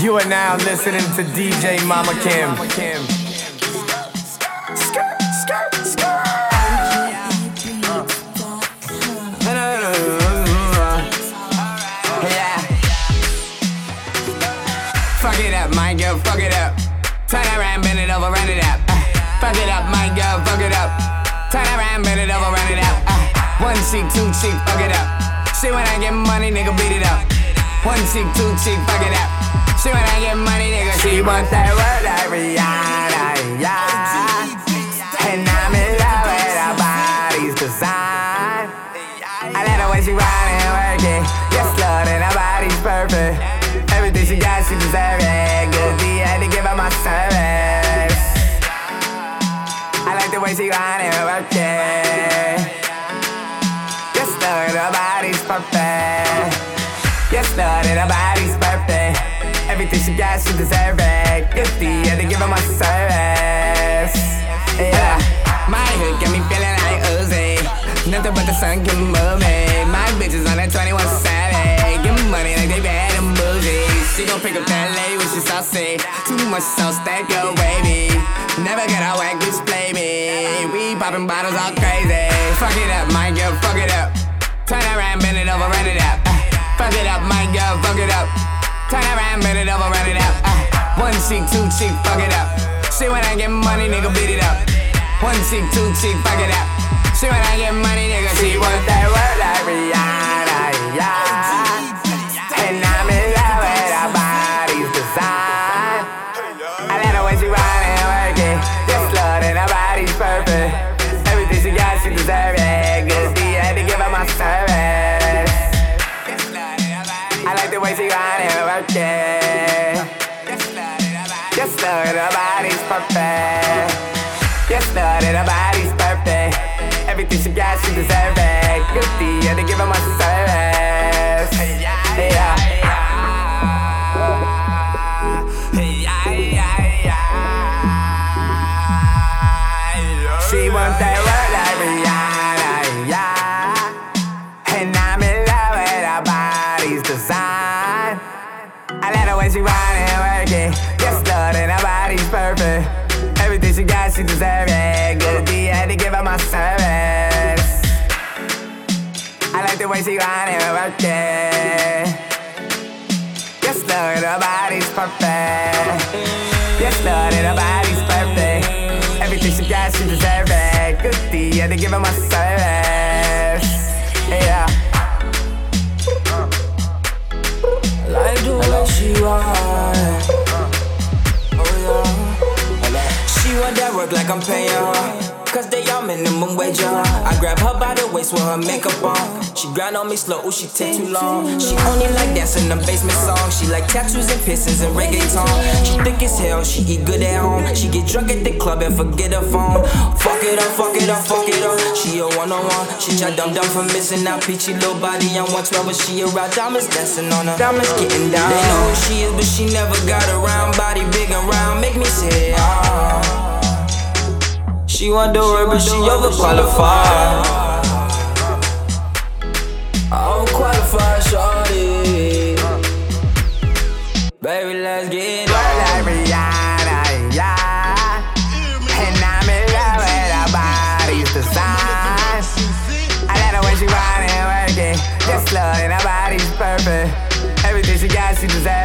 You are now listening to DJ Mama Kim. Fuck it up, my girl, fuck it up. Turn around, bend it over, run it up. Uh, fuck it up, my girl, fuck it up. Turn around, bend it over, run it up. Uh, one cheek, two cheek, fuck it up. Shit when I get money, nigga, beat it up. One cheek, two cheek, fuck it up. When I get money, nigga, she want that word like Rihanna, yeah. And I'm in love with her body's design. I like the way she ride and work it. Yes, Lord, and her body's perfect. Everything she got, she deserve it. Good D, had to give her my service. I like the way she ride and work it. Yes, Lord, her body's perfect. Yes, Lord, and her body's perfect. Everything she got, she deserve it. Had to give her my service. Yeah, my hood got me feeling like Uzi. Nothing but the sun can move me. My bitches on that 21 Savage. Give me money like they bad and bougie. She gon' pick up that lady when she saucy. Too much sauce, that go baby. Never get out whack, bitch, play me. We popping bottles all crazy. Fuck it up, my girl, fuck it up. Turn around, bend it over, run it up. Uh, fuck it up, my girl, fuck it up. Turn around, bend it over, run it up. Uh, one cheek, two cheek, fuck it up. Shit when I get money, nigga, beat it up. One cheek, two cheek, fuck it up. Shit when I get money, nigga, she want that word like Rihanna, yeah. And I'm in love with her body's design. I like the way she ride and work it. Yes, Lord, and her body's perfect. Yes, Lord, her body's perfect. Yes, Lord, and her body's perfect. Everything she got, she deserve it. Good D, had to give her my service. Hey, yeah. Yeah. She want that word like Rihanna, yeah. And I'm in love with her body's design. I work it. Lord, and her body's perfect. Everything she got, she deserve it. Good D, had to give her my service. I like the way she ride and work it. Yes, Lord, her body's perfect. Yes, Lord, her body's perfect. Everything she got, she deserve it. Good D, had to give her my service. Yeah. I Like the way she want. That work like I'm paying her. Cause they all minimum wage on her. I grab her by the waist with her makeup on. She grind on me slow, ooh, she take too long. She only like dancing the basement song. She like tattoos and piercings and reggaeton. She thick as hell, she eat good at home. She get drunk at the club and forget her phone. Fuck it up, fuck it up, fuck it up. She a one on one. She try dumb dumb for missing out. Peachy little body on 112, but she around diamonds dancing on her. Diamonds getting down. They know who she is, but she never got around. Body big and round, make me say, ah. She want the word, but she overqualified. Overqualified, shorty. Baby, let's get it. Like Rihanna, yeah. And I'm in love with her body's design. I like the way she ride and work it. Yes, Lord, and her body's perfect. Everything she got, she deserve